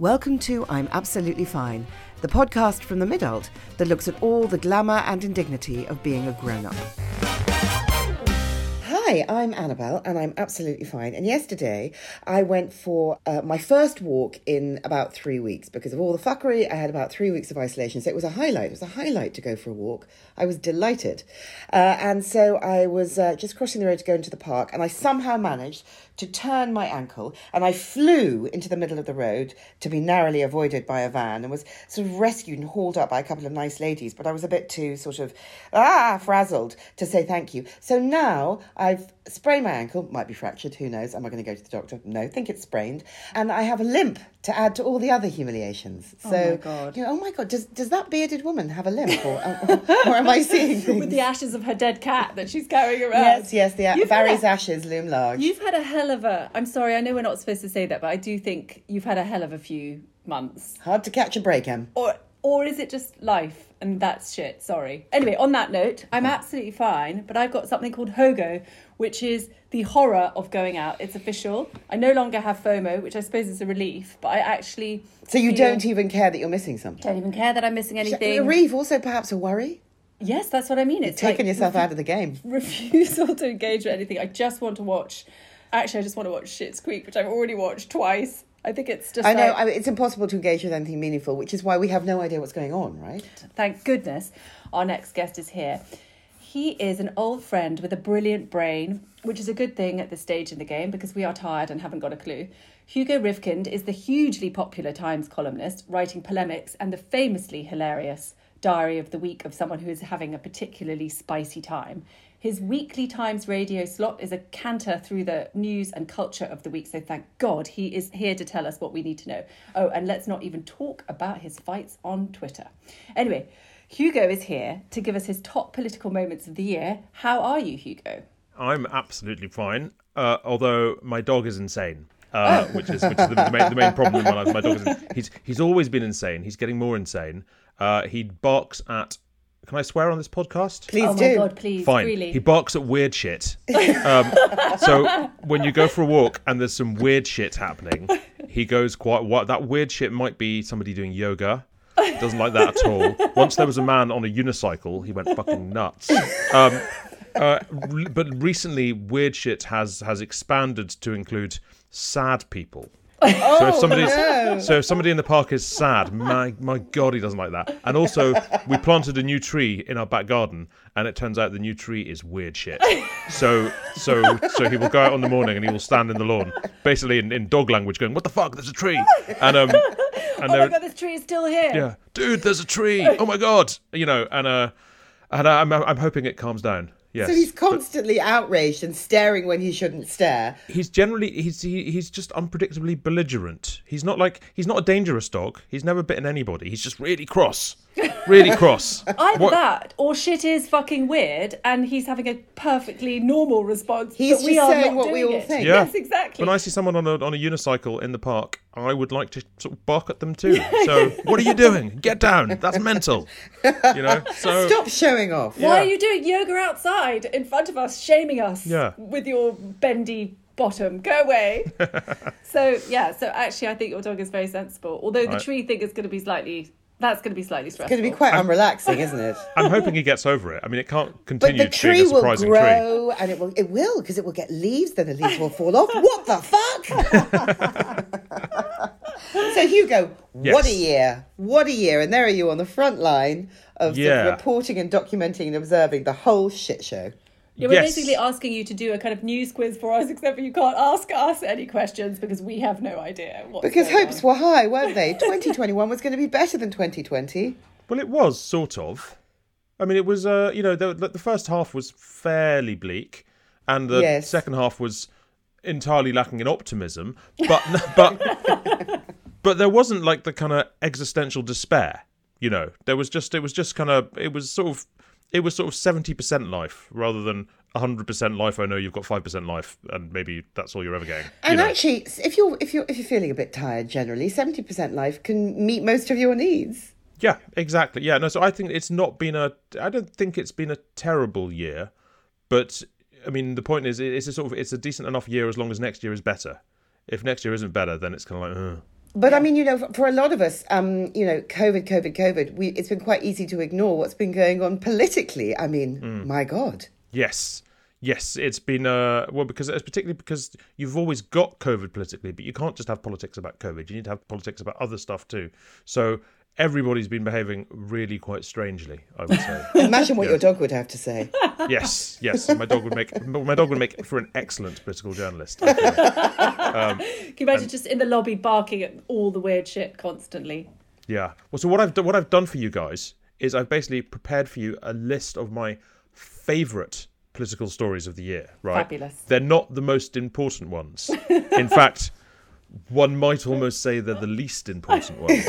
Welcome to I'm Absolutely Fine, the podcast from the Midult that looks at all the glamour and indignity of being a grown up. Hi, I'm Annabelle and I'm absolutely fine. And yesterday I went for uh, my first walk in about three weeks because of all the fuckery. I had about three weeks of isolation. So it was a highlight. It was a highlight to go for a walk. I was delighted. Uh, and so I was uh, just crossing the road to go into the park and I somehow managed to turn my ankle and I flew into the middle of the road to be narrowly avoided by a van and was sort of rescued and hauled up by a couple of nice ladies. But I was a bit too sort of, ah, frazzled to say thank you. So now I've sprained my ankle, might be fractured, who knows? Am I going to go to the doctor? No, think it's sprained. And I have a limp to add to all the other humiliations. Oh so, oh my god! You know, oh my god! Does does that bearded woman have a limp, or, or, or am I seeing things? with the ashes of her dead cat that she's carrying around? Yes, yes. The you've Barry's a, ashes loom large. You've had a hell of a. I'm sorry, I know we're not supposed to say that, but I do think you've had a hell of a few months. Hard to catch a break, Em. Or or is it just life and that's shit? Sorry. Anyway, on that note, I'm absolutely fine, but I've got something called Hogo, which is the horror of going out. It's official. I no longer have FOMO, which I suppose is a relief, but I actually. So you don't even care that you're missing something? Don't even care that I'm missing anything. A relief, also perhaps a worry? Yes, that's what I mean. It's taken like yourself out of the game. Refusal to engage with anything. I just want to watch. Actually, I just want to watch Schitt's Creek, which I've already watched twice. I think it's just. I know like, I mean, it's impossible to engage with anything meaningful, which is why we have no idea what's going on, right? Thank goodness, our next guest is here. He is an old friend with a brilliant brain, which is a good thing at this stage in the game because we are tired and haven't got a clue. Hugo Rifkind is the hugely popular Times columnist, writing polemics and the famously hilarious Diary of the Week of someone who is having a particularly spicy time. His weekly Times radio slot is a canter through the news and culture of the week, so thank God he is here to tell us what we need to know. Oh, and let's not even talk about his fights on Twitter. Anyway, Hugo is here to give us his top political moments of the year. How are you, Hugo? I'm absolutely fine, uh, although my dog is insane. Uh, oh. which is which is the, the, main, the main problem in my life. My dog is he's he's always been insane. He's getting more insane. Uh, he barks at can I swear on this podcast? Please oh do. my god, please. Fine. Really? He barks at weird shit. Um, so when you go for a walk and there's some weird shit happening, he goes quite. What that weird shit might be somebody doing yoga. Doesn't like that at all. Once there was a man on a unicycle. He went fucking nuts. Um, uh, but recently, weird shit has has expanded to include sad people. Oh, so if somebody's no. so if somebody in the park is sad, my my god, he doesn't like that. And also, we planted a new tree in our back garden, and it turns out the new tree is weird shit. So so so he will go out in the morning and he will stand in the lawn, basically in, in dog language, going, "What the fuck? There's a tree!" And um, and oh my god, this tree is still here. Yeah, dude, there's a tree. Oh my god, you know, and uh, and I'm I'm hoping it calms down. Yes, so he's constantly but, outraged and staring when he shouldn't stare. He's generally he's he, he's just unpredictably belligerent. He's not like he's not a dangerous dog. He's never bitten anybody. He's just really cross. Really cross. Either what? that or shit is fucking weird and he's having a perfectly normal response. He's but we are saying what we all it. think. Yeah. Yes, exactly. When I see someone on a on a unicycle in the park, I would like to sort of bark at them too. So what are you doing? Get down. That's mental. You know. So stop showing off. Why yeah. are you doing yoga outside in front of us, shaming us yeah. with your bendy bottom. Go away. so yeah, so actually I think your dog is very sensible. Although the right. tree thing is going to be slightly that's going to be slightly stressful. It's going to be quite I'm, unrelaxing, isn't it? I'm hoping he gets over it. I mean, it can't continue but the tree will grow tree. and it will it will because it will get leaves. Then the leaves will fall off. What the fuck? so Hugo, yes. what a year! What a year! And there are you on the front line of yeah. reporting and documenting and observing the whole shit show. Yeah, we're yes. basically asking you to do a kind of news quiz for us, except for you can't ask us any questions because we have no idea. because hopes on. were high, weren't they? 2021 was going to be better than 2020. Well, it was sort of. I mean, it was. Uh, you know, the, the first half was fairly bleak, and the yes. second half was entirely lacking in optimism, but but but there wasn't like the kind of existential despair. You know, there was just it was just kind of it was sort of it was sort of seventy percent life rather than hundred percent life. I know you've got five percent life, and maybe that's all you're ever getting. you And know? actually, if you're if you're if you're feeling a bit tired, generally, seventy percent life can meet most of your needs. Yeah, exactly. Yeah, no. So I think it's not been a. I don't think it's been a terrible year, but I mean the point is it's a sort of it's a decent enough year as long as next year is better. If next year isn't better, then it's kind of like. But I mean, you know, for- for a lot of us, um, you know, COVID, COVID, COVID, we, it's been quite easy to ignore what's been going on politically. I mean, Mm. my God. Yes, yes, it's been uh well because it's particularly because you've always got COVID politically, but you can't just have politics about COVID. You need to have politics about other stuff too. So everybody's been behaving really quite strangely. I would say. Imagine what your dog would have to say. yes, yes. My dog would make my dog would make for an excellent political journalist. I feel. Um, Can you imagine just in the lobby barking at all the weird shit constantly? Yeah. Well, so what I've done, what I've done for you guys is I've basically prepared for you a list of my favourite political stories of the year. Right. Fabulous. They're not the most important ones. In fact, one might almost say they're the least important ones.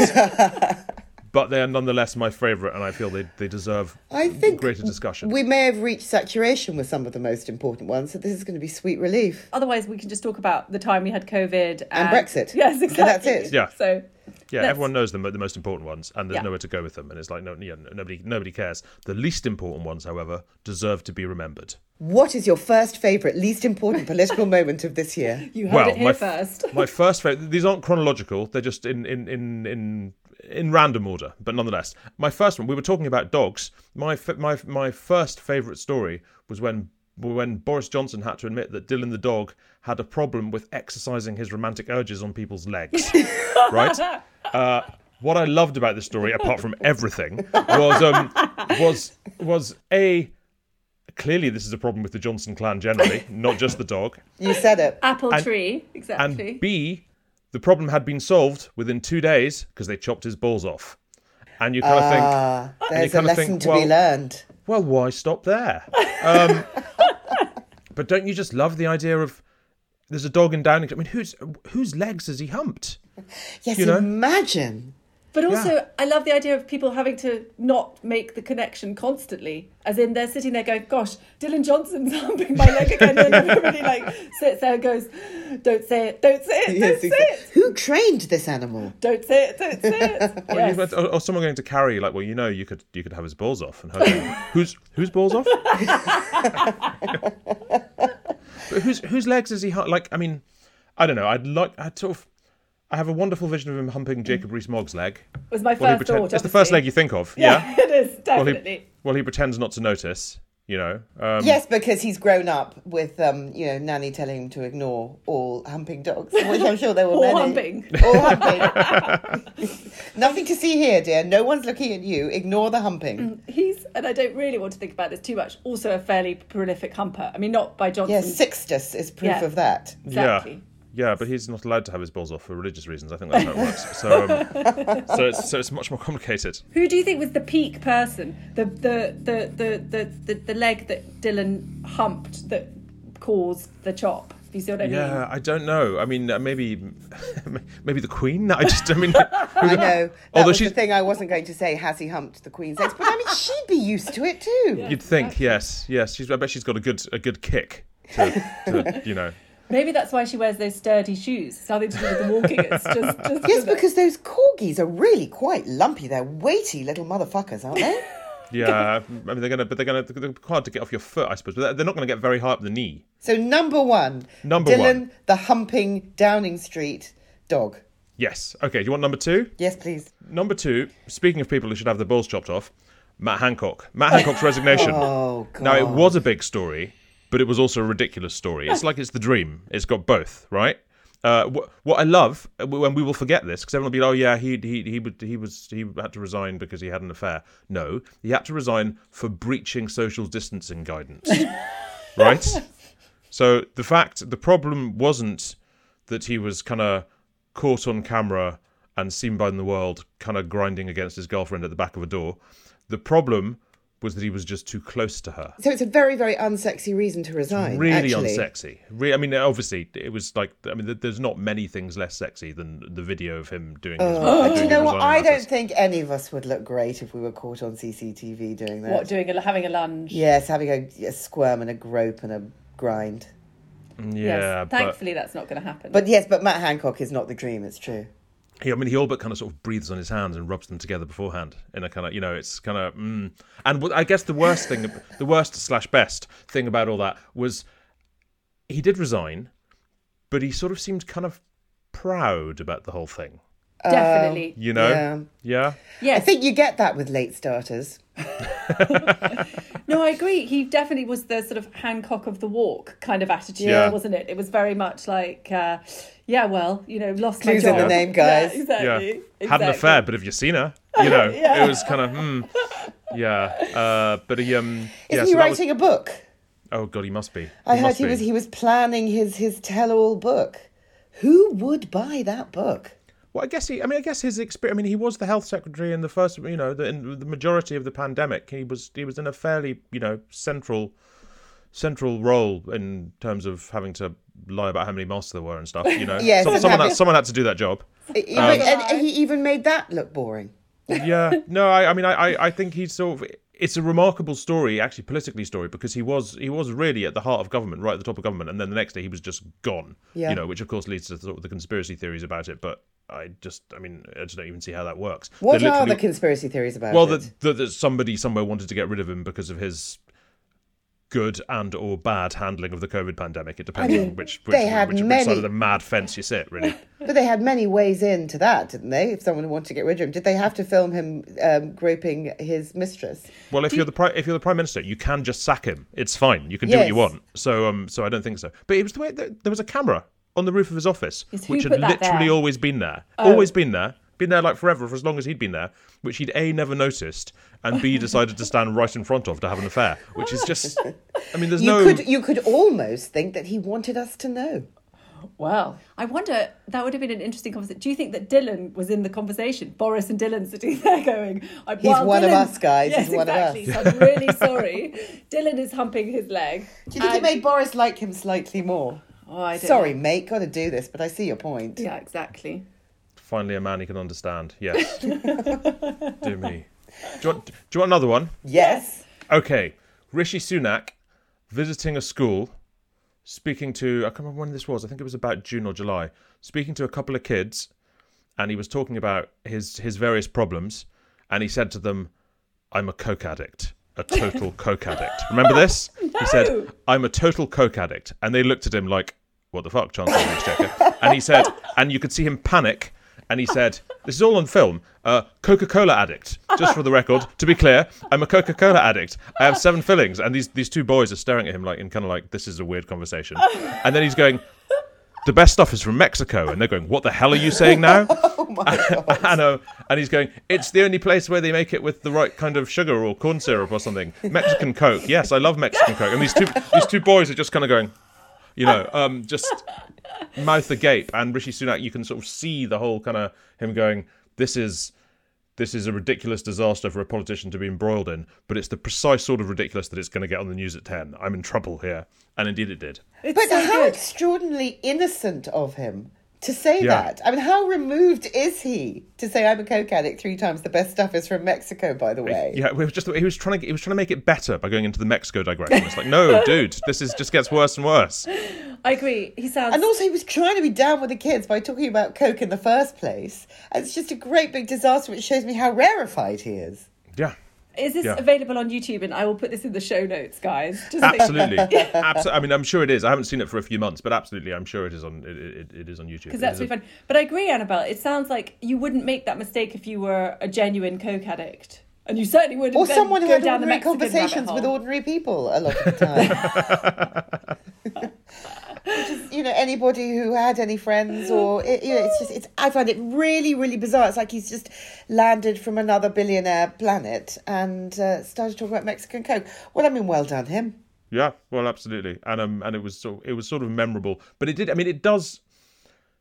But they are nonetheless my favourite, and I feel they they deserve I think greater discussion. we may have reached saturation with some of the most important ones, so this is going to be sweet relief. Otherwise, we can just talk about the time we had COVID and, Brexit. Yes, So exactly. that's it. Yeah. So Yeah, Let's- everyone knows the, mo- the most important ones, and there's Yeah. nowhere to go with them. And it's like no, yeah, nobody nobody cares. The least important ones, however, deserve to be remembered. What is your first favourite, least important political moment of this year? you heard well, it here my, first. my first favorite. These aren't chronological. They're just in in in in in random order, but nonetheless, my first one. We were talking about dogs. My my my first favorite story was when when Boris Johnson had to admit that Dilyn the dog had a problem with exercising his romantic urges on people's legs. right. Uh, what I loved about this story, apart from everything, was um, was was a clearly this is a problem with the Johnson clan generally, not just the dog. You said it. Apple and- tree, exactly. And B, the problem had been solved within two days because they chopped his balls off. And you kind of think, Ah, there's a lesson think, to be learned. well, why stop there? Um, but don't you just love the idea of there's a dog in Downing? I mean, whose whose legs has he humped? Yes, you know? imagine. But also, Yeah. I love the idea of people having to not make the connection constantly. As in, they're sitting there going, "Gosh, Dilyn Johnson's humping my leg again," and everybody like sits there and goes, "Don't say it, don't say it, don't say exactly. it, Who trained this animal? don't say it, don't say it." Or, Yes. you- or, or someone going to carry like, well, you know, you could you could have his balls off and hug him. whose whose balls off? but whose whose legs is he like? I mean, I don't know. I'd like I'd sort of. I have a wonderful vision of him humping Jacob Rees-Mogg's leg. It was my first pretend- thought. it's the first leg you think of, Yeah, yeah. it is Well, definitely. he well he pretends not to notice, you know. Um, Yes, because he's grown up with, um, you know, Nanny telling him to ignore all humping dogs, which I'm sure there were All many. humping. All humping. Nothing to see here, dear. No one's looking at you. Ignore the humping. He's, and I don't really want to think about this too much. Also, a fairly prolific humper. I mean, not by Johnson. Yes, Sixtus is proof Yeah. of that. exactly. Yeah. Yeah, but he's not allowed to have his balls off for religious reasons. I think that's how it works. So, um, so it's so it's much more complicated. Who do you think was the peak person? The the the the the, the, the leg that Dilyn humped that caused the chop. Do you see what I mean? Yeah, I don't know. I mean, uh, maybe maybe the Queen. I just, I mean, I know. That Although was the she's- thing I wasn't going to say. Has he humped the Queen's legs? But I mean, she'd be used to it too. you'd think, yes, yes. She's, I bet she's got a good a good kick. To, to you know, Maybe that's why she wears those sturdy shoes. It's nothing to do with the walking. It's just, just Yes, because those corgis are really quite lumpy. They're weighty little motherfuckers, aren't they? yeah. I mean, they're gonna, but they're gonna, they're hard to get off your foot, I suppose. But they're- they're not gonna get very high up the knee. So number one, Number Dilyn, one. the humping Downing Street dog. Yes. Okay. Do you want number two? Yes, please. Number two. Speaking of people who should have their balls chopped off, Matt Hancock. Matt Hancock's resignation. Oh God. Now it was a big story, but it was also a ridiculous story. It's like it's the dream. It's got both, right? Uh, wh- what I love, uh, when we will forget this, because everyone will be, like, oh yeah, he he he would he was he had to resign because he had an affair. No, he had to resign for breaching social distancing guidance, right? So the fact, the problem wasn't that he was kind of caught on camera and seen by the world, kind of grinding against his girlfriend at the back of a door. The problem was that he was just too close to her. So it's a very, very unsexy reason to resign. Really actually. unsexy. Re- I mean, obviously, it was like. I mean, there's not many things less sexy than the video of him doing. his, Oh, doing do you know what? resigning I don't think any of us would look great if we were caught on CCTV doing that. What doing a having a lunge? Yes, having a, a squirm and a grope and a grind. Yeah, yes. but Thankfully, that's not going to happen. But yes, but Matt Hancock is not the dream. It's true. He, I mean, he all but kind of sort of breathes on his hands and rubs them together beforehand in a kind of, you know, it's kind of. Mm. And I guess the worst thing, the worst slash best thing about all that was he did resign, but he sort of seemed kind of proud about the whole thing. definitely. You know? Yeah. Yeah. yes. I think you get that with late starters. No, I agree. He definitely was the sort of Hancock of the walk kind of attitude, Yeah. wasn't it? It was very much like, uh, yeah, well, you know, lost Clues my in the name, guys. Yeah, exactly. Yeah. exactly. Had an affair, but have you seen her? You know, it was kind of, hmm. Yeah. Uh, but he, um. Isn't yeah, he so that was- writing a book? oh, God, he must be. I heard he be. was he was planning his his tell-all book. Who would buy that book? Well, I guess he. I mean, I guess his experience. I mean, he was the health secretary in the first. You know, the, in the majority of the pandemic. He was. He was in a fairly, you know, central, central role in terms of having to lie about how many masks there were and stuff. You know, Yes, and someone had, someone had to do that job. Even, Um, and he even made that look boring. yeah no i, I mean I, I- I think he's sort of it's a remarkable story actually politically story because he was he was really at the heart of government right at the top of government and then the next day he was just gone Yeah. you know which of course leads to sort of the conspiracy theories about it but i just i mean i just don't even see how that works What They are the conspiracy theories about well it? that, that that somebody somewhere wanted to get rid of him because of his good and or bad handling of the covid pandemic it depends on which which, they had which, which many- side of the mad fence you sit really But they had many ways into that, didn't they? If someone wanted to get rid of him, did they have to film him um, groping his mistress? Well, if you're the pri- if you're the prime minister, you can just sack him. It's fine. You can do what you want. So um, so I don't think so. But it was the way that there was a camera on the roof of his office, Yes, which had literally there? always been there, Oh. always been there, been there like forever for as long as he'd been there, which he'd a never noticed and b decided to stand right in front of to have an affair, which is just. I mean, there's You no. could you could almost think that he wanted us to know. Wow. I wonder, that would have been an interesting conversation. Do you think that Dilyn was in the conversation? Boris and Dilyn sitting there going, I'm, He's one of us, guys. Yes, He's one of us." exactly. So I'm really sorry. Dilyn is humping his leg. Do you think it made Boris like him slightly more? Oh, I don't Sorry, know. mate, got to do this, but I see your point. Yeah, exactly. Finally, a man he can understand. Yes. Do me. Do you, want, do you want another one? Yes. Okay, Rishi Sunak visiting a school, speaking to I can't remember when this was. I think it was about June or July. Speaking to a couple of kids, and he was talking about his his various problems, and he said to them, "I'm a coke addict." A total coke addict. Remember this? No. He said, "I'm a total coke addict," and they looked at him like, "What the fuck, Chancellor of the Exchequer?" And he said, and you could see him panic, and he said, "This is all on film. Uh, Coca-Cola addict. Just for the record, to be clear, I'm a Coca-Cola addict. I have seven fillings." And these these two boys are staring at him like in kind of like this is a weird conversation. And then he's going, "The best stuff is from Mexico," and they're going, "What the hell are you saying now?" and, uh, and he's going, "It's the only place where they make it with the right kind of sugar or corn syrup or something. Mexican Coke. Yes, I love Mexican Coke." And these two these two boys are just kind of going, you know, um, just mouth agape. And Rishi Sunak, you can sort of see the whole kind of him going, "This is." This is a ridiculous disaster for a politician to be embroiled in, but it's the precise sort of ridiculous that it's going to get on the news at 10. I'm in trouble here. And indeed it did. It's But so how good. extraordinarily innocent of him to say Yeah. that. I mean, how removed is he to say I'm a coke addict three times? The best stuff is from Mexico, by the way. Yeah, we were just he was trying to he was trying to make it better by going into the Mexico digression. It's like, no, dude, this is just gets worse and worse. I agree. He sounds. And also, he was trying to be down with the kids by talking about coke in the first place. And it's just a great big disaster, which shows me how rarefied he is. Yeah, is this yeah. available on YouTube? And I will put this in the show notes, guys. Just so- absolutely, absolutely. I mean, I'm sure it is. I haven't seen it for a few months, but absolutely, I'm sure it is on it, it, it is on YouTube. because that's is a- fun. But I agree, Annabelle. It sounds like you wouldn't make that mistake if you were a genuine coke addict, and you certainly wouldn't. Or someone who go had down the ordinary Mexican conversations with ordinary people a lot of the time. You know, anybody who had any friends or, it, you know, it's just, it's, I find it really, really bizarre. It's like he's just landed from another billionaire planet and uh, started talking about Mexican Coke. Well, I mean, well done him. Yeah, well, absolutely, and um, and it was it was sort of memorable, but it did. I mean, it does.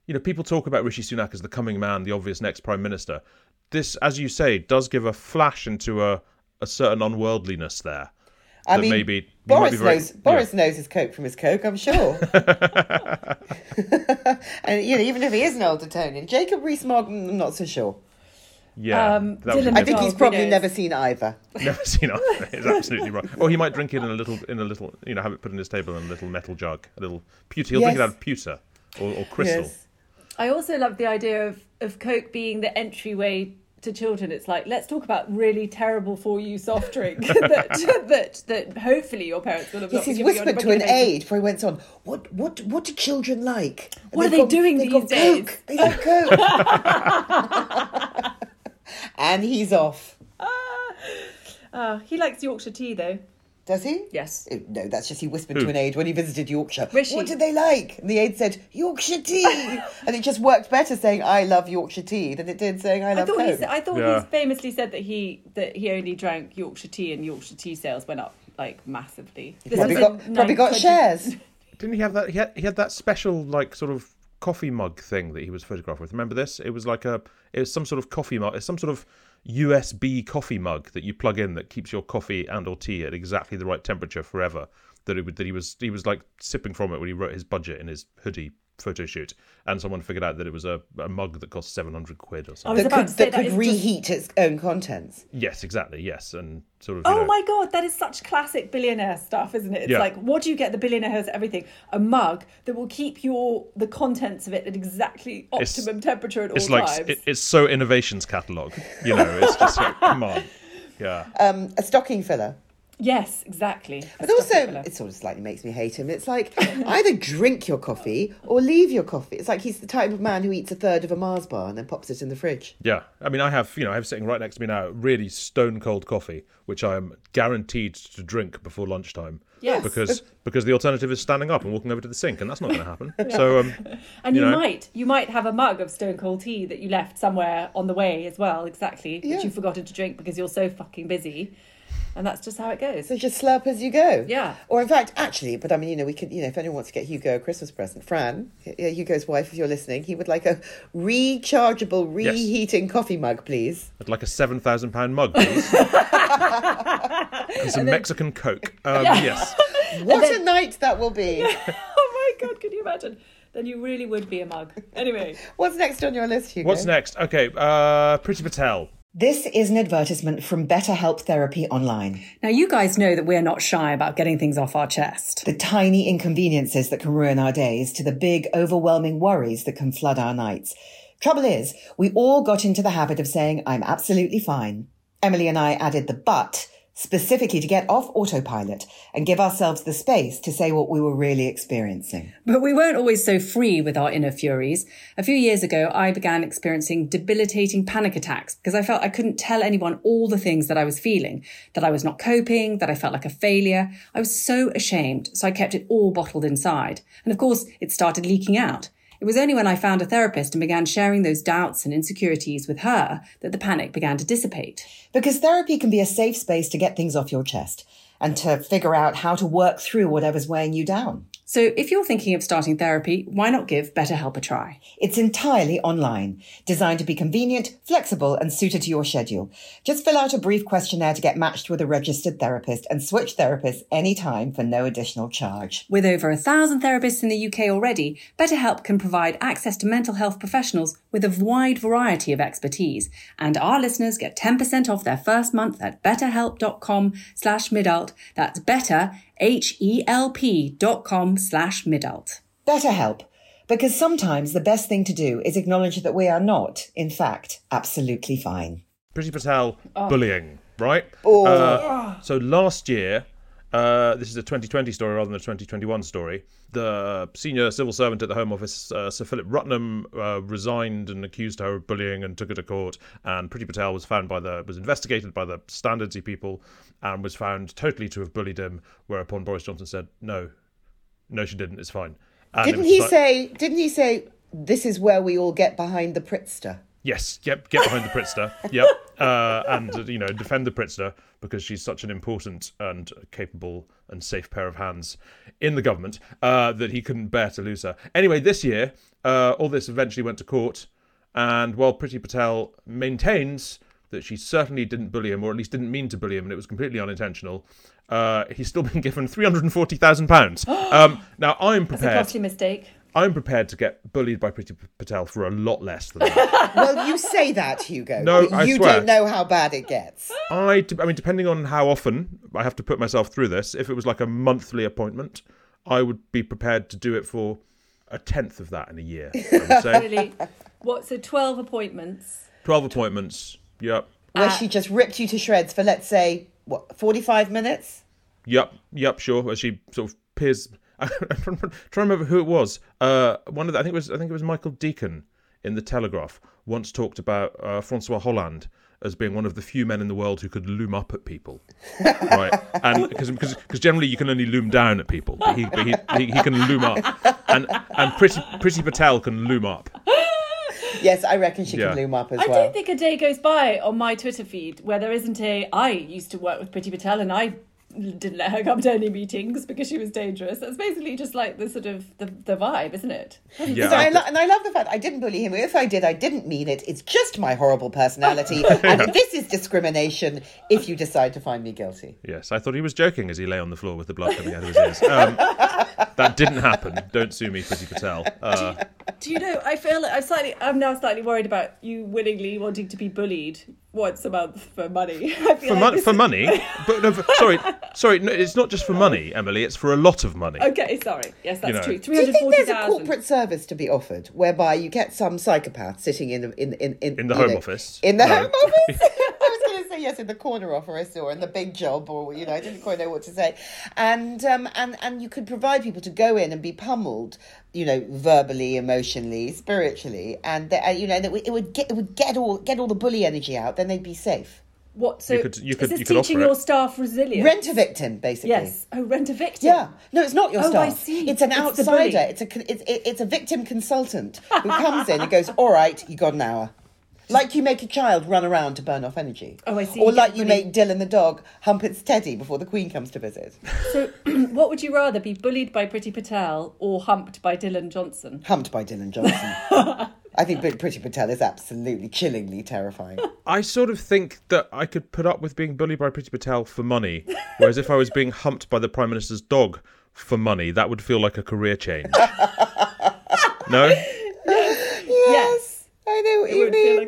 You know, people talk about Rishi Sunak as the coming man, the obvious next prime minister. This, as you say, does give a flash into a a certain unworldliness there. I mean, maybe Boris very- knows Boris knows his coke from his coke, I'm sure. and you know, even if he is an old Etonian, Jacob Rees-Mogg, I'm not so sure. Yeah, Um, Dilyn I think he's probably knows? never seen either. Never seen either. It's absolutely right. Or he might drink it in a little, in a little, you know, have it put on his table in a little metal jug, a little pewter. He'll drink it out of pewter or, or crystal. Yes. I also love the idea of, of Coke being the entryway to children. It's like, let's talk about really terrible for you soft drink that, that that hopefully your parents will have Yes, he's been giving you on a whispered to an aide before he went on. What what what do children like? And What are got- doing these got days? Coke. They like Coke. and he's off. Ah, he likes Yorkshire tea though. Does he? Yes. Oh, No, that's just he whispered Who? to an aide when he visited Yorkshire. Rishi. What did they like? And the aide said, Yorkshire tea. and it just worked better saying, I love Yorkshire tea than it did saying, I I love thought he Coke. said, I thought Yeah. he famously said that he that he only drank Yorkshire tea and Yorkshire tea sales went up like massively. This probably got, in probably got 920 shares. Didn't he have that? He had, he had that special like sort of coffee mug thing that he was photographed with. Remember this? It was like a it was some sort of coffee mug. It's some sort of USB coffee mug that you plug in that keeps your coffee and or tea at exactly the right temperature forever. That it would, that he was he was like sipping from it when he wrote his budget in his hoodie photo shoot, and someone figured out that it was a, a mug that cost seven hundred quid or I something. was That could, to say that that could is just- reheat its own contents. Yes, exactly. Yes, and sort of. Oh know, my god, that is such classic billionaire stuff, isn't it? It's Yeah. like, what do you get? The billionaire has everything. A mug that will keep your the contents of it at exactly It's- optimum temperature at It's all like times. it, it's so innovations catalog. You know, it's just like, come on. Yeah. Um, a stocking filler. Yes, exactly. But stocking also, it sort of slightly makes me hate him. It's like either drink your coffee or leave your coffee. It's like he's the type of man who eats a third of a Mars bar and then pops it in the fridge. Yeah, I mean, I have you know, I have sitting right next to me now really stone cold coffee, which I am guaranteed to drink before lunchtime. Yes. because because the alternative is standing up and walking over to the sink, and that's not going to happen. So um, and you, you know. might you might have a mug of stone cold tea that you left somewhere on the way as well, exactly, Yeah. which you've forgotten to drink because you're so fucking busy. And that's just how it goes. So just slurp as you go. Yeah. Or in fact, actually, but I mean, you know, we could, you know, if anyone wants to get Hugo a Christmas present, Fran, yeah, Hugo's wife, if you're listening, he would like a rechargeable, reheating coffee mug, please. I'd like a seven thousand pound mug, please, and some Mexican Coke. Um, Yes, What a night that will be. oh my god, can you imagine? Then you really would be a mug. Anyway. What's next on your list, Hugo? what's next? Okay, uh, Priti Patel. This is an advertisement from BetterHelp Therapy Online. Now, you guys know that we're not shy about getting things off our chest. The tiny inconveniences that can ruin our days to the big, overwhelming worries that can flood our nights. Trouble is, we all got into the habit of saying, I'm absolutely fine. Emily and I added the but specifically to get off autopilot and give ourselves the space to say what we were really experiencing. But we weren't always so free with our inner furies. A few years ago, I began experiencing debilitating panic attacks because I felt I couldn't tell anyone all the things that I was feeling, that I was not coping, that I felt like a failure. I was so ashamed, so I kept it all bottled inside. And of course, it started leaking out. It was only when I found a therapist and began sharing those doubts and insecurities with her that the panic began to dissipate. Because therapy can be a safe space to get things off your chest and to figure out how to work through whatever's weighing you down. So if you're thinking of starting therapy, why not give BetterHelp a try? It's entirely online, designed to be convenient, flexible, and suited to your schedule. Just fill out a brief questionnaire to get matched with a registered therapist and switch therapists anytime for no additional charge. With over a thousand therapists in the UK already, BetterHelp can provide access to mental health professionals with a wide variety of expertise. And our listeners get 10% off their first month at betterhelp.com slash midult. That's better, H-E-L-P dot com slash midult. BetterHelp, because sometimes the best thing to do is acknowledge that we are not, in fact, absolutely fine. Priti Patel bullying, right? Uh, so last year, uh, this is a 2020 story rather than a 2021 story. The senior civil servant at the Home Office, uh, Sir Philip Rutnam, uh, resigned and accused her of bullying and took her to court. And Priti Patel was found by the was investigated by the standardsy people and was found totally to have bullied him. Whereupon Boris Johnson said, "No, no, she didn't. It's fine." And Didn't was he like- say, didn't he say, this is where we all get behind the Prittster? Yes, get get behind the Prittster. Yep, uh, and you know defend the Prittster because she's such an important and capable and safe pair of hands in the government uh, that he couldn't bear to lose her. Anyway, this year, uh, all this eventually went to court, and while Priti Patel maintains that she certainly didn't bully him, or at least didn't mean to bully him, and it was completely unintentional, uh, he's still been given three hundred and forty thousand pounds. Um, now I'm It's a costly mistake. I'm prepared to get bullied by Priti Patel for a lot less than that. Well, you say that, Hugo. No, but I you swear. don't know how bad it gets. I, I mean, depending on how often I have to put myself through this, if it was like a monthly appointment, I would be prepared to do it for a tenth of that in a year. I would say Really. what? So twelve appointments. twelve appointments. Yep, Where uh, she just ripped you to shreds for, let's say, what, 45 minutes? yep, yep. Sure. Where she sort of peers. I'm trying to remember who it was. Uh, one of the, I think it was I think it was Michael Deacon in the Telegraph once talked about uh, Francois Hollande as being one of the few men in the world who could loom up at people, right? And because because generally you can only loom down at people, but he but he, he, he can loom up, and and Priti Priti Patel can loom up. Yes, I reckon she Yeah. can loom up as I well. I don't think a day goes by on my Twitter feed where there isn't a. I used to work with Priti Patel and I didn't let her come to any meetings because she was dangerous. That's basically just like the sort of the, the vibe, isn't it? Yeah, So I I- lo- and I love the fact I didn't bully him. If I did, I didn't mean it. It's just my horrible personality. and this is discrimination if you decide to find me guilty. Yes, I thought he was joking as he lay on the floor with the blood coming out of his ears. Um, that didn't happen. Don't sue me, Priti Patel. Uh, Do you know? I feel like I'm slightly. I'm now slightly worried about you willingly wanting to be bullied once a month for money. I feel for, like mon- for is- money, but no, for, sorry, sorry, no, it's not just for money, Emily. It's for a lot of money. Okay, sorry. Yes, that's know. true. Do Three you think forty there's a corporate service to be offered whereby you get some psychopath sitting in the in in in, In the Home know, Office? In the No. home office. yes, in the corner office or in the big job, or you know, I didn't quite know what to say. And um and and you could provide people to go in and be pummeled, you know, verbally, emotionally, spiritually, and they, uh, you know, that it would get it would get all get all the bully energy out. Then they'd be safe. What? So You could- you could- is this you could teaching your staff resilience? Rent a victim, basically. Yes. Oh, rent a victim. Yeah, no, it's not your Oh, staff. I see. It's an It's outsider. It's a it's, it's a victim consultant who comes in and goes, "All right, you got an hour." Like you make a child run around to burn off energy. Oh, I see. Or You like you bullied. make Dilyn the dog hump its teddy before the Queen comes to visit. So, what would you rather be bullied by Priti Patel or humped by Dilyn Johnson? Humped by Dilyn Johnson. I think Brit- Priti Patel is absolutely chillingly terrifying. I sort of think that I could put up with being bullied by Priti Patel for money, whereas if I was being humped by the Prime Minister's dog for money, that would feel like a career change. no? Yes.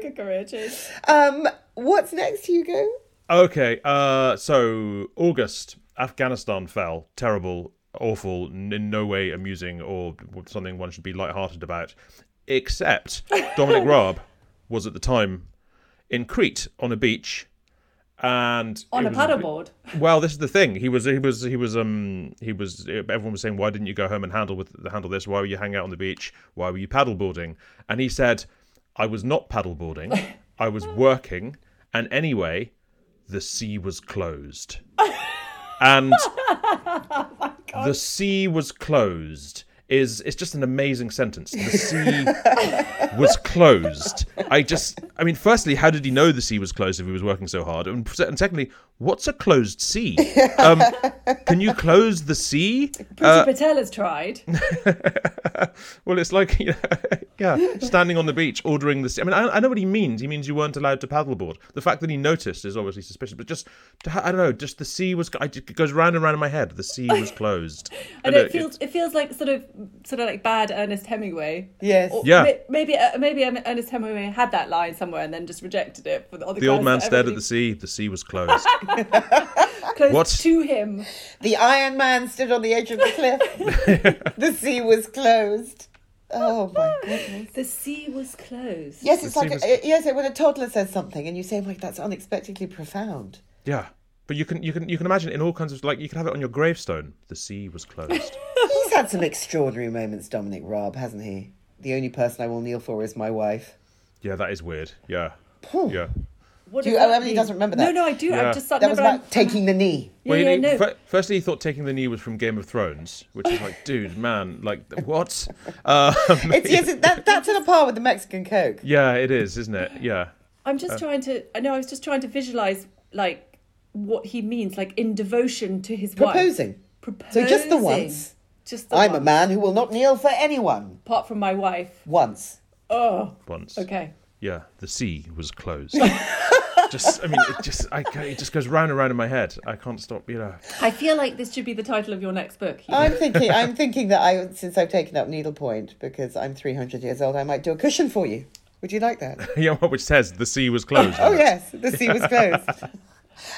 I know what It you would mean. feel like a career change. um, what's next, Hugo? Okay, uh, so August, Afghanistan fell. Terrible, awful, in no way amusing or something one should be lighthearted about. Except Dominic Raab was at the time in Crete on a beach, and On a was- paddleboard. Well, this is the thing. He was, he was, he was, um, he was. Everyone was saying, "Why didn't you go home and handle with handle this? Why were you hanging out on the beach? Why were you paddleboarding?" And he said, "I was not paddleboarding. I was working, and anyway, the sea was closed, and oh the sea was closed." Is it's just an amazing sentence. The sea was closed. I just, I mean, firstly, how did he know the sea was closed if he was working so hard? And, and secondly, what's a closed sea? Um, can you close the sea? Priti Uh, Patel has tried. well, it's like, you know, yeah, standing on the beach, ordering the sea. I mean, I, I know what he means. He means you weren't allowed to paddleboard. The fact that he noticed is obviously suspicious, but just, I don't know, just the sea was, I, it goes round and round in my head. The sea was closed. And it feels it feels like sort of sort of like bad Ernest Hemingway. Yes. Or Yeah. Maybe uh, maybe Ernest Hemingway had that line somewhere and then just rejected it for the other the old man that stared at the sea. The sea was closed. close What? to him. The Iron Man stood on the edge of the cliff. the sea was closed. Oh my goodness. The sea was closed. Yes, it's The like sea was- uh, yes, when a toddler says something and you say, "Like that's unexpectedly profound." yeah. But you can you can you can imagine in all kinds of like you can have it on your gravestone. The sea was closed. He's had some extraordinary moments, Dominic Raab, hasn't he? The only person I will kneel for is my wife. yeah, that is weird. Yeah. Phew. Yeah. What Do you- oh, Emily mean? doesn't remember that. no, no, I do. Yeah. I've just That was never- about taking the knee. Yeah, Well, you yeah, know, no. fir- firstly, he thought taking the knee was from Game of Thrones, which is like, dude, man, like, what? Um, It's yes, that, that's on a par with the Mexican Coke. yeah, it is, isn't it? Yeah. I'm Uh. just trying to. I know. I was just trying to visualize like what he means, like in devotion to his wife. Proposing. Proposing. So just the once. Just the I'm a once. man who will not kneel for anyone. Apart from my wife. Once. Oh, Once. okay. Yeah, the sea was closed. just, I mean, it just, I, it just goes round and round in my head. I can't stop, you know. I feel like this should be the title of your next book. Hugo. I'm thinking. I'm thinking that I, since I've taken up needlepoint because I'm 300 years old, I might do a cushion for you. Would you like that? Yeah, which says the sea was closed. Oh yes, the sea was closed.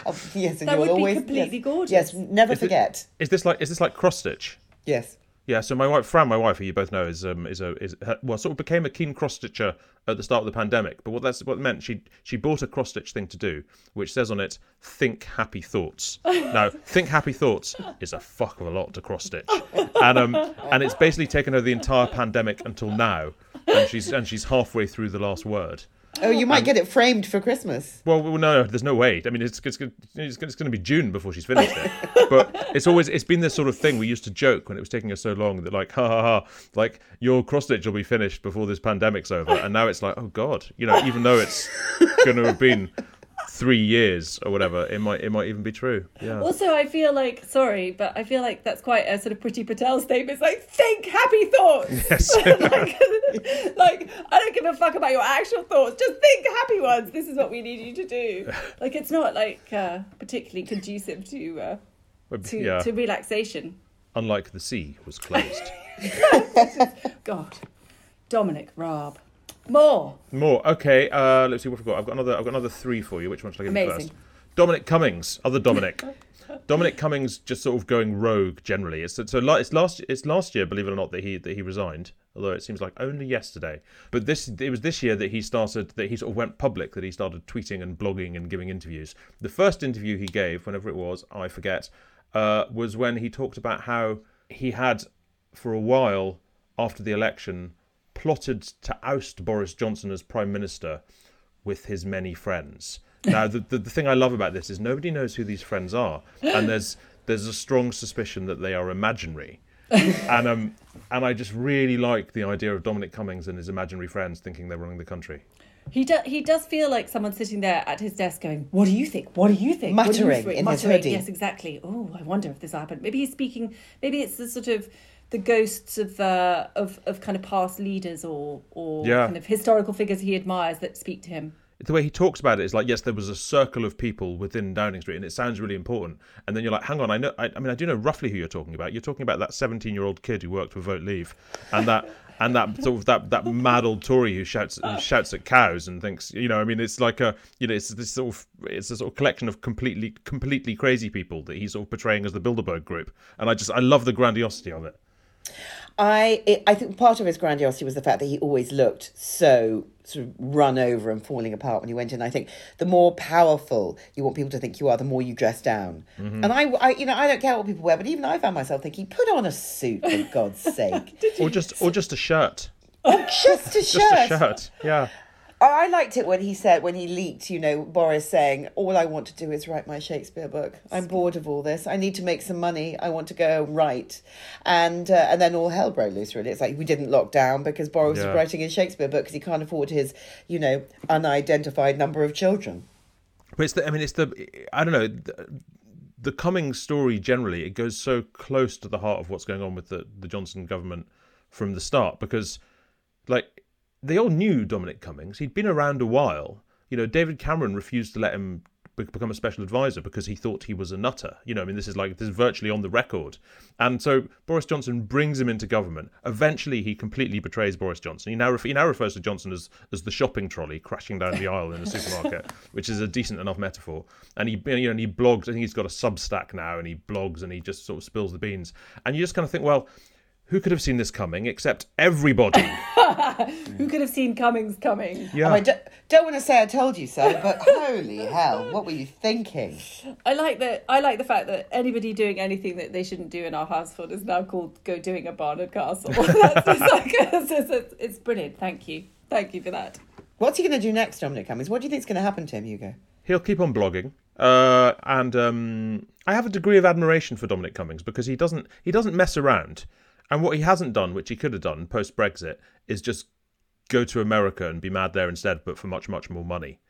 oh, yes, and That you'll would be always completely yes, gorgeous. Yes, never Is forget. Is this like, is this like cross stitch? Yes. Yeah, so my wife, Fran, my wife, who you both know, is um, is a is her, well, sort of became a keen cross stitcher at the start of the pandemic. But what that's what it meant, she she bought a cross stitch thing to do, which says on it, "Think happy thoughts." now, think happy thoughts is a fuck of a lot to cross stitch, and um and it's basically taken her the entire pandemic until now, and she's and she's halfway through the last word. Oh, you might get it framed for Christmas. Well, well, no, no, there's no way. I mean, it's it's, it's, it's going to be June before she's finished it. but it's always it's been this sort of thing. We used to joke when it was taking us so long that like, ha ha ha, like your cross stitch will be finished before this pandemic's over. And now it's like, oh god, you know, even though it's going to have been three years or whatever, it might it might even be true. Yeah. Also, I feel like sorry, but I feel like that's quite a sort of Priti Patel statement. It's like think happy thoughts. Yes. like, like I don't give a fuck about your actual thoughts. Just think happy ones. This is what we need you to do. Like it's not like uh, particularly conducive to uh, to, yeah. to relaxation. Unlike the sea was closed. God, Dominic Raab, more. More. Okay. Uh, let's see what we've got. I've got another. I've got another three for you. Which one should I give you Amazing. first? Dominic Cummings. Other Dominic. Dominic Cummings just sort of going rogue generally. It's so it's last it's last year, believe it or not, that he that he resigned. Although it seems like only yesterday. But this it was this year that he started that he sort of went public that he started tweeting and blogging and giving interviews. The first interview he gave, whenever it was, I forget, uh, was when he talked about how he had for a while after the election plotted to oust Boris Johnson as prime minister with his many friends. Now, the, the, the thing I love about this is nobody knows who these friends are, and there's there's a strong suspicion that they are imaginary. and um, and I just really like the idea of Dominic Cummings and his imaginary friends thinking they're running the country. He does. He does feel like someone sitting there at his desk going, "What do you think? What do you think?" What do you Muttering think?" in his hoodie. Yes, exactly. Oh, I wonder if this happened. Maybe he's speaking. Maybe it's the sort of the ghosts of uh, of of kind of past leaders or or Yeah. kind of historical figures he admires that speak to him. the way he talks about it is like yes there was a circle of people within downing street and it sounds really important and then you're like hang on i know i, I mean i do know roughly who you're talking about you're talking about that 17 year old kid who worked for vote leave and that and that sort of that that mad old tory who shouts who shouts at cows and thinks you know i mean it's like a you know it's this sort of it's a sort of collection of completely completely crazy people that he's sort of portraying as the bilderberg group and i just i love the grandiosity of it I it, I think part of his grandiosity was the fact that he always looked so sort of run over and falling apart when he went in. I think the more powerful you want people to think you are, the more you dress down. Mm-hmm. And I, I, you know, I don't care what people wear, but even I found myself thinking, put on a suit for God's sake, or just or just a shirt just a shirt. just a shirt yeah I liked it when he said, when he leaked, you know, Boris saying, All I want to do is write my Shakespeare book. I'm bored of all this. I need to make some money. I want to go write. And uh, and then all hell broke loose, really. It's like we didn't lock down because Boris Yeah. was writing his Shakespeare book because he can't afford his, you know, unidentified number of children. But it's the, I mean, it's the, I don't know, the, the Cummings story generally, it goes so close to the heart of what's going on with the, the Johnson government from the start because, like, they all knew Dominic Cummings. He'd been around a while. You know, David Cameron refused to let him be- become a special advisor because he thought he was a nutter. You know, I mean, this is like, this is virtually on the record. And so Boris Johnson brings him into government. Eventually, he completely betrays Boris Johnson. He now, ref- he now refers to Johnson as, as the shopping trolley crashing down the aisle in a supermarket, which is a decent enough metaphor. And he, you know, and he blogs. I think he's got a Substack now, and he blogs and he just sort of spills the beans. And you just kind of think, well, who could have seen this coming except everybody? Who could have seen Cummings coming? Yeah. I don't, don't want to say I told you so, but holy hell, what were you thinking? I like that. I like the fact that anybody doing anything that they shouldn't do in our household is now called "go doing a Barnard Castle." That's just like, it's, it's, it's brilliant. Thank you, thank you for that. What's he going to do next, Dominic Cummings? What do you think is going to happen to him, Hugo? He'll keep on blogging. Uh, and um, I have a degree of admiration for Dominic Cummings because he doesn't he doesn't mess around. And what he hasn't done, which he could have done post Brexit, is just go to America and be mad there instead, but for much much more money.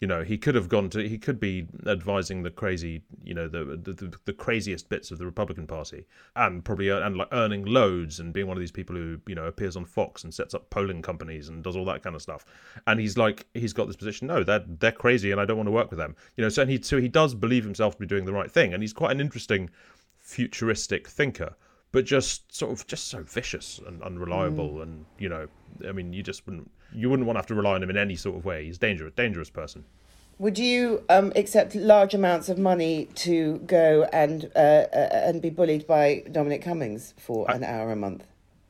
You know, he could have gone to. He could be advising the crazy, you know, the the, the, craziest bits of the Republican Party, and probably uh, and like earning loads and being one of these people who you know appears on Fox and sets up polling companies and does all that kind of stuff. And he's like, he's got this position. No, they're they're crazy, and I don't want to work with them. You know, so he so he does believe himself to be doing the right thing, and he's quite an interesting futuristic thinker but just sort of just so vicious and unreliable Mm. and you know i mean you just wouldn't you wouldn't want to have to rely on him in any sort of way he's dangerous dangerous person Would you um, accept large amounts of money to go and uh, uh, and be bullied by Dominic Cummings for an hour a month?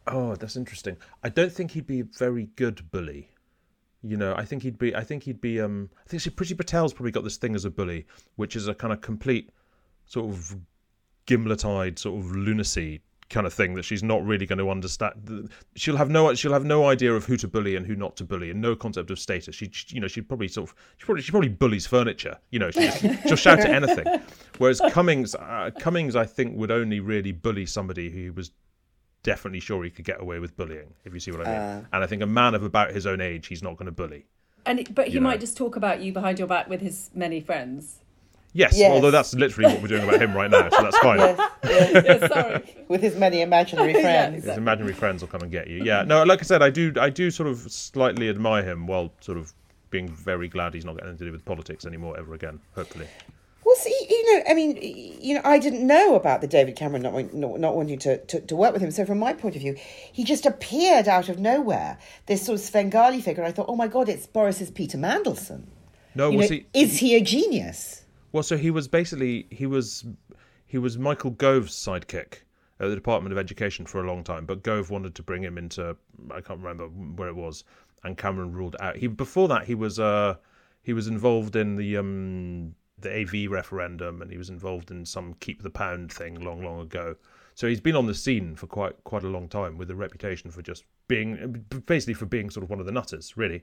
oh that's interesting i don't think he'd be a very good bully you know i think he'd be i think he'd be um i think see, Priti patel's probably got this thing as a bully which is a kind of complete sort of gimlet-eyed sort of lunacy kind of thing that she's not really going to understand she'll have no she'll have no idea of who to bully and who not to bully and no concept of status. She you know she'd probably sort of she probably she probably bullies furniture you know she just, she'll shout at anything. Whereas cummings uh, cummings i think would only really bully somebody who was definitely sure he could get away with bullying if you see what i mean. And i think a man of about his own age he's not going to bully. And but he You know. might just talk about you behind your back with his many friends. Yes, Yes. although that's literally what we're doing about him right now so that's fine yeah, sorry. With his many imaginary friends. His imaginary friends will come and get you. Yeah, no, like I said, I do, I do sort of slightly admire him, while sort of being very glad he's not got anything to do with politics anymore ever again. Hopefully, Well, see, you know, I mean, you know, I didn't know about the David Cameron not, not, not wanting to, to, to work with him. So, from my point of view, he just appeared out of nowhere. This sort of Svengali figure. I thought, oh my God, it's Boris's Peter Mandelson. no. You well, know, see, is he a genius? Well, so he was basically he was he was Michael Gove's sidekick at the Department of Education for a long time, but Gove wanted to bring him into I can't remember where it was, and Cameron ruled out. He before that he was uh he was involved in the um the AV referendum, and he was involved in some keep the pound thing long long ago. So he's been on the scene for quite quite a long time with a reputation for just being basically for being sort of one of the nutters, really,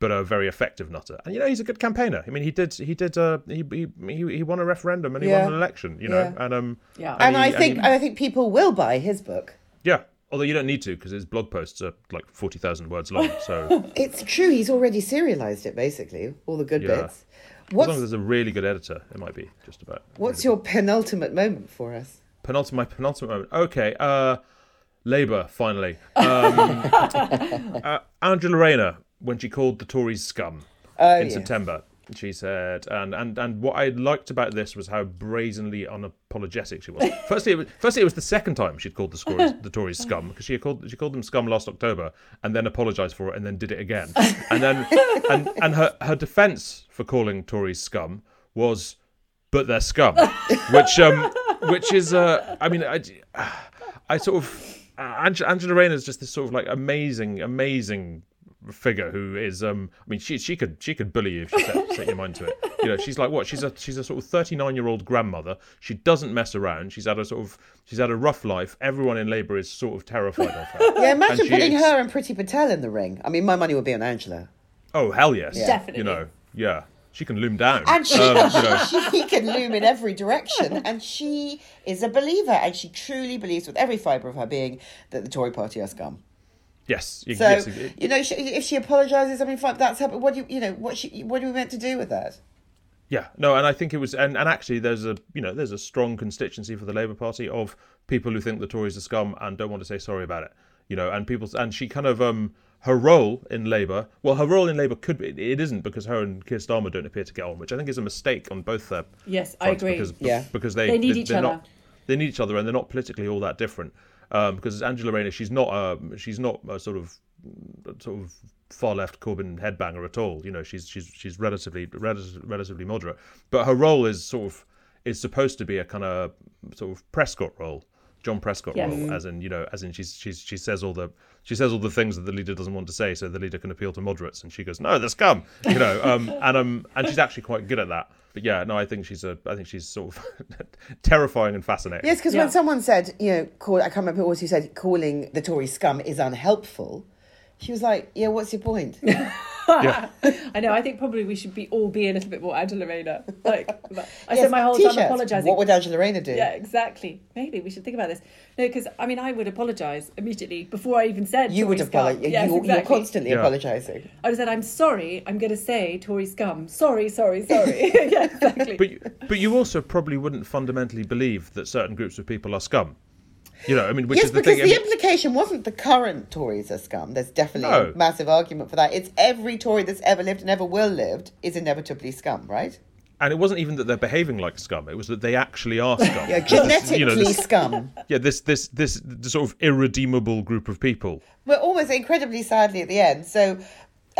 but a very effective nutter. And you know he's a good campaigner. I mean he did he did uh he he he, he won a referendum and he Yeah. won an election, you know, Yeah. and um Yeah. And he- I think he- I think people will buy his book. yeah. Although you don't need to because his blog posts are like forty thousand words long. So It's true. He's already serialized it, basically, all the good Yeah. bits. as long as What's there's a really good editor, it might be just about. what's your penultimate moment for us? penultimate my penultimate moment. Okay, uh Labour finally. Um, uh, Angela Rayner when she called the Tories scum Oh, in yes. September. She said, and, and and what I liked about this was how brazenly unapologetic she was. Firstly, it was, firstly, it was the second time she'd called the, Tories, the Tories scum because she called she called them scum last October and then apologised for it and then did it again. And then and and her her defence for calling Tories scum was, but they're scum, which um which is uh I mean I I sort of Angela, Angela Rayner is just this sort of like amazing amazing figure who is um I mean she she could she could bully you if she set, set your mind to it. You know, she's like what? She's a she's a sort of 39-year-old grandmother. She doesn't mess around. She's had a sort of she's had a rough life. Everyone in Labour is sort of terrified of her. Yeah, imagine putting is- her and Priti Patel in the ring. I mean, my money would be on Angela. Oh, hell yes. Definitely. You know, yeah. She can loom down. And she, Um, you know, she can loom in every direction. And she is a believer. And she truly believes with every fibre of her being that the Tory party are scum. Yes. y- So, yes, you know, she, if she apologises, I mean, fine, that's her. But what do you, you know, what, she, what are we meant to do with that? Yeah, no, and I think it was, and, and actually, there's a you know there's a strong constituency for the Labour Party of people who think the Tories are scum and don't want to say sorry about it. You know, and people, and she kind of um her role in Labour, well, her role in Labour could be it isn't because her and Keir Starmer don't appear to get on, which I think is a mistake on both their Yes, I agree. because Yeah. because they They need they, each other. Not, they need each other, and they're not politically all that different. Um, because Angela Rayner, she's not a she's not a sort of sort of far left Corbyn headbanger at all. You know, she's she's she's relatively relatively, relatively moderate, but her role is sort of is supposed to be a kind of sort of Prescott role, John Prescott Yes. role, as in you know, as in she's she's she says all the she says all the things that the leader doesn't want to say, so the leader can appeal to moderates, and she goes, no, the scum, you know, um, and um, and she's actually quite good at that. But yeah, no, I think she's a, I think she's sort of terrifying and fascinating. Yes, because Yeah. when someone said, you know, call, I can't remember who it was who said calling the Tory scum is unhelpful, she was like, yeah, what's your point? Yeah. I know. I think probably we should be all be a little bit more Angela Rayner. Like I Yes, spent my whole time t-shirts. apologising. What would Angela Rayner do? yeah, exactly. Maybe we should think about this. No, because I mean, I would apologise immediately before I even said You Tory would scum. apologize. Yes, you, You're constantly Yeah. apologising. I would have said, I'm sorry. I'm going to say Tory scum. Sorry, sorry, sorry. yeah, exactly. But you, but you also probably wouldn't fundamentally believe that certain groups of people are scum. You know, I mean, which yes, is the because thing. I the mean- implication wasn't the current Tories are scum. There's definitely No. a massive argument for that. It's every Tory that's ever lived and ever will lived is inevitably scum, right? and it wasn't even that they're behaving like scum; it was that they actually are scum. Yeah, genetically you know, this- scum. yeah, this this this this sort of irredeemable group of people. We're almost incredibly sadly at the end. So,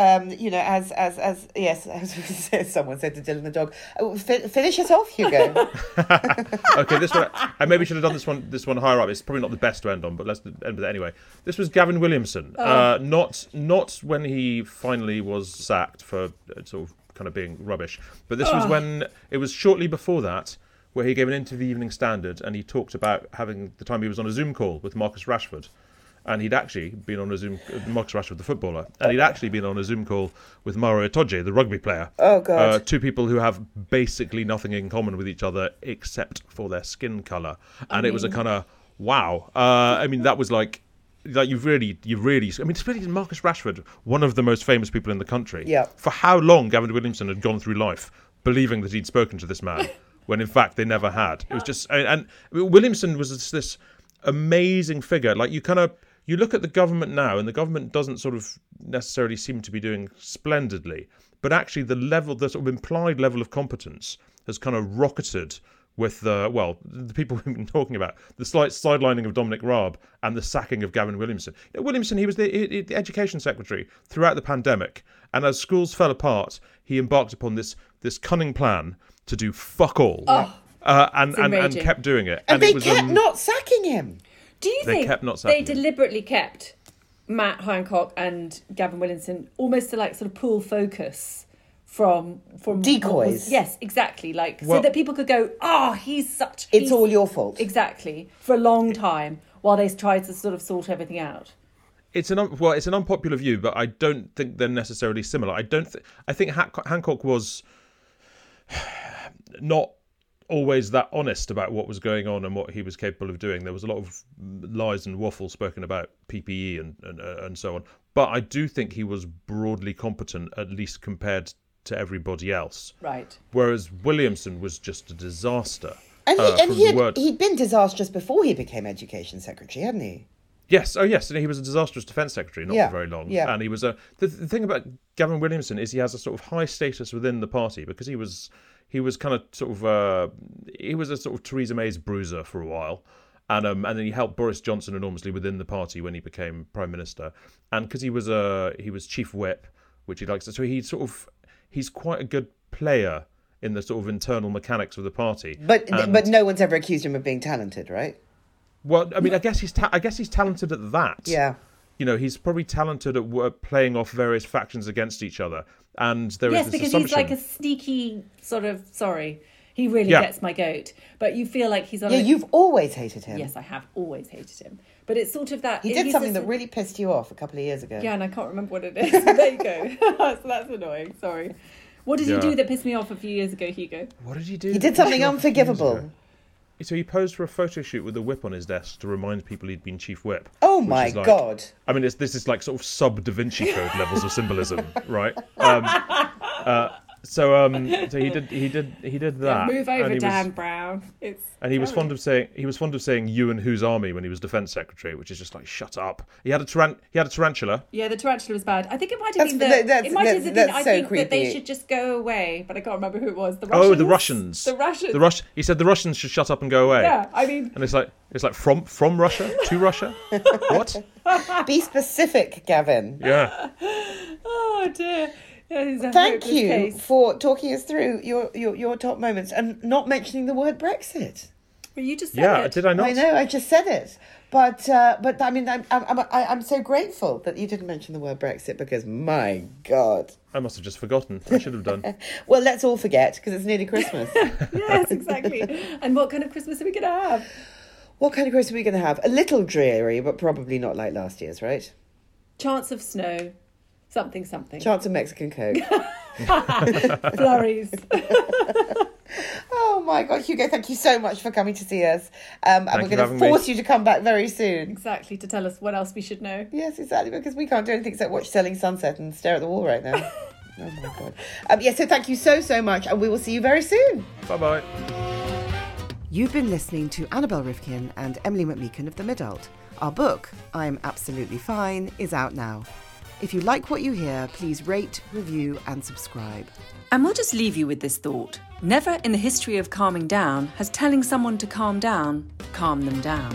um, you know, as as as yes, as someone said to Dilyn the dog, "Oh, finish us off, Hugo. Okay, this one I maybe should have done this one this one higher up. It's probably not the best to end on, but let's end with it anyway. This was Gavin Williamson. Uh, not not when he finally was sacked for uh, sort of kind of being rubbish, but this was when it was shortly before that where he gave an interview to the Evening Standard and he talked about having the time he was on a Zoom call with Marcus Rashford. And he'd actually been on a Zoom, Marcus Rashford, the footballer, and he'd actually been on a Zoom call with Maro Itoje, the rugby player. Oh, God. Uh, two people who have basically nothing in common with each other except for their skin color, and it was a kind of wow. Uh, I mean, that was like. Like you've really, you've really. I mean, especially Marcus Rashford, one of the most famous people in the country. Yeah. For how long Gavin Williamson had gone through life believing that he'd spoken to this man, when in fact they never had. It was just, and, and Williamson was this, this amazing figure. Like you kind of, you look at the government now, and the government doesn't sort of necessarily seem to be doing splendidly, but actually the level, the sort of implied level of competence has kind of rocketed with the well, the people we've been talking about, the slight sidelining of Dominic Raab and the sacking of Gavin Williamson. You know, Williamson, he was the, he- the education secretary throughout the pandemic, and as schools fell apart, he embarked upon this this cunning plan to do fuck all, uh, and, and and kept doing it. And, it they was, kept um, not sacking him. Do you They think kept not they deliberately kept Matt Hancock and Gavin Williamson almost to like sort of pull focus from from Decoys. was- yes, exactly. Like Well- so that people could go, oh, he's such. It's he's-" all your fault. Exactly for a long time while they tried to sort of sort everything out. It's an un- well, it's an unpopular view, but I don't think they're necessarily similar. I don't. Th- I think Hancock, Hancock was not always that honest about what was going on and what he was capable of doing. There was a lot of lies and waffle spoken about PPE and and, uh, and so on. But I do think he was broadly competent, at least compared to everybody else. Right. Whereas Williamson was just a disaster. And he, uh, and he had, word- he'd been disastrous before he became education secretary, hadn't he? Yes, oh yes, and he was a disastrous defence secretary, not Yeah, for very long. yeah. And he was a. The, the thing about Gavin Williamson is he has a sort of high status within the party because he was he was kind of sort of uh, he was a sort of Theresa May's bruiser for a while, and um and then he helped Boris Johnson enormously within the party when he became prime minister, and because he was a he was chief whip, which he likes. To, so he sort of he's quite a good player in the sort of internal mechanics of the party. But And- but no one's ever accused him of being talented, right? well, I mean, I guess he's ta- I guess he's talented at that. Yeah. You know, he's probably talented at playing off various factions against each other, and there is yes, this because assumption. he's like a sneaky sort of. Sorry, he really Yeah. gets my goat. But you feel like he's on. Yeah, a, you've always hated him. Yes, I have always hated him. But it's sort of that. He did something a- that really pissed you off a couple of years ago. Yeah, and I can't remember what it is. there you go. so that's annoying. Sorry. What did Yeah. you do that pissed me off a few years ago, Hugo? what did he do? He did something unforgivable. So he posed for a photo shoot with a whip on his desk to remind people he'd been chief whip. Oh my like- God. I mean, it's, this is like sort of sub Da Vinci Code levels of symbolism, right? Um, uh, so, um, so he did, he did, he did that. Move over, and he was- Dan Brown. It's And he was fond of saying he was fond of saying "you and whose army" when he was defence secretary, which is just like shut up. He had a taran- he had a tarantula. yeah, the tarantula was bad. I think it might have That's- been that. that's- it might that's- have been. I so think that they should just go away, but I can't remember who it was. The Russians. Oh, the Russians. The Russians. The Rush. He said the Russians should shut up and go away. Yeah, I mean, And it's like it's like from from Russia to Russia. what? Be specific, Gavin. Yeah. oh dear. Yeah, it's a Thank you case. for talking us through your, your, your top moments and not mentioning the word Brexit. Well, you just said Yeah. it. Did I not? I know, I just said it. But, uh, but I mean, I'm, I'm, I'm, I'm so grateful that you didn't mention the word Brexit because, my God. I must have just forgotten. I should have done. Well, let's all forget because it's nearly Christmas. yes, exactly. and what kind of Christmas are we going to have? what kind of Christmas are we going to have? A little dreary, but probably not like last year's, right? Chance of snow. Something, something. Chance of Mexican Coke. Flurries. oh my God, Hugo, thank you so much for coming to see us. Um, and Thank we're going having to me. force you to come back very soon. exactly, to tell us what else we should know. Yes, exactly, because we can't do anything except watch Selling Sunset and stare at the wall right now. oh my God. Um, yeah, so thank you so, so much, and we will see you very soon. Bye bye. You've been listening to Annabel Rivkin and Emilie McMeekan of The Midult. Our book, I'm Absolutely Fine, is out now. If you like what you hear, please rate, review, and subscribe. And we'll just leave you with this thought. Never in the history of calming down has telling someone to calm down calmed them down.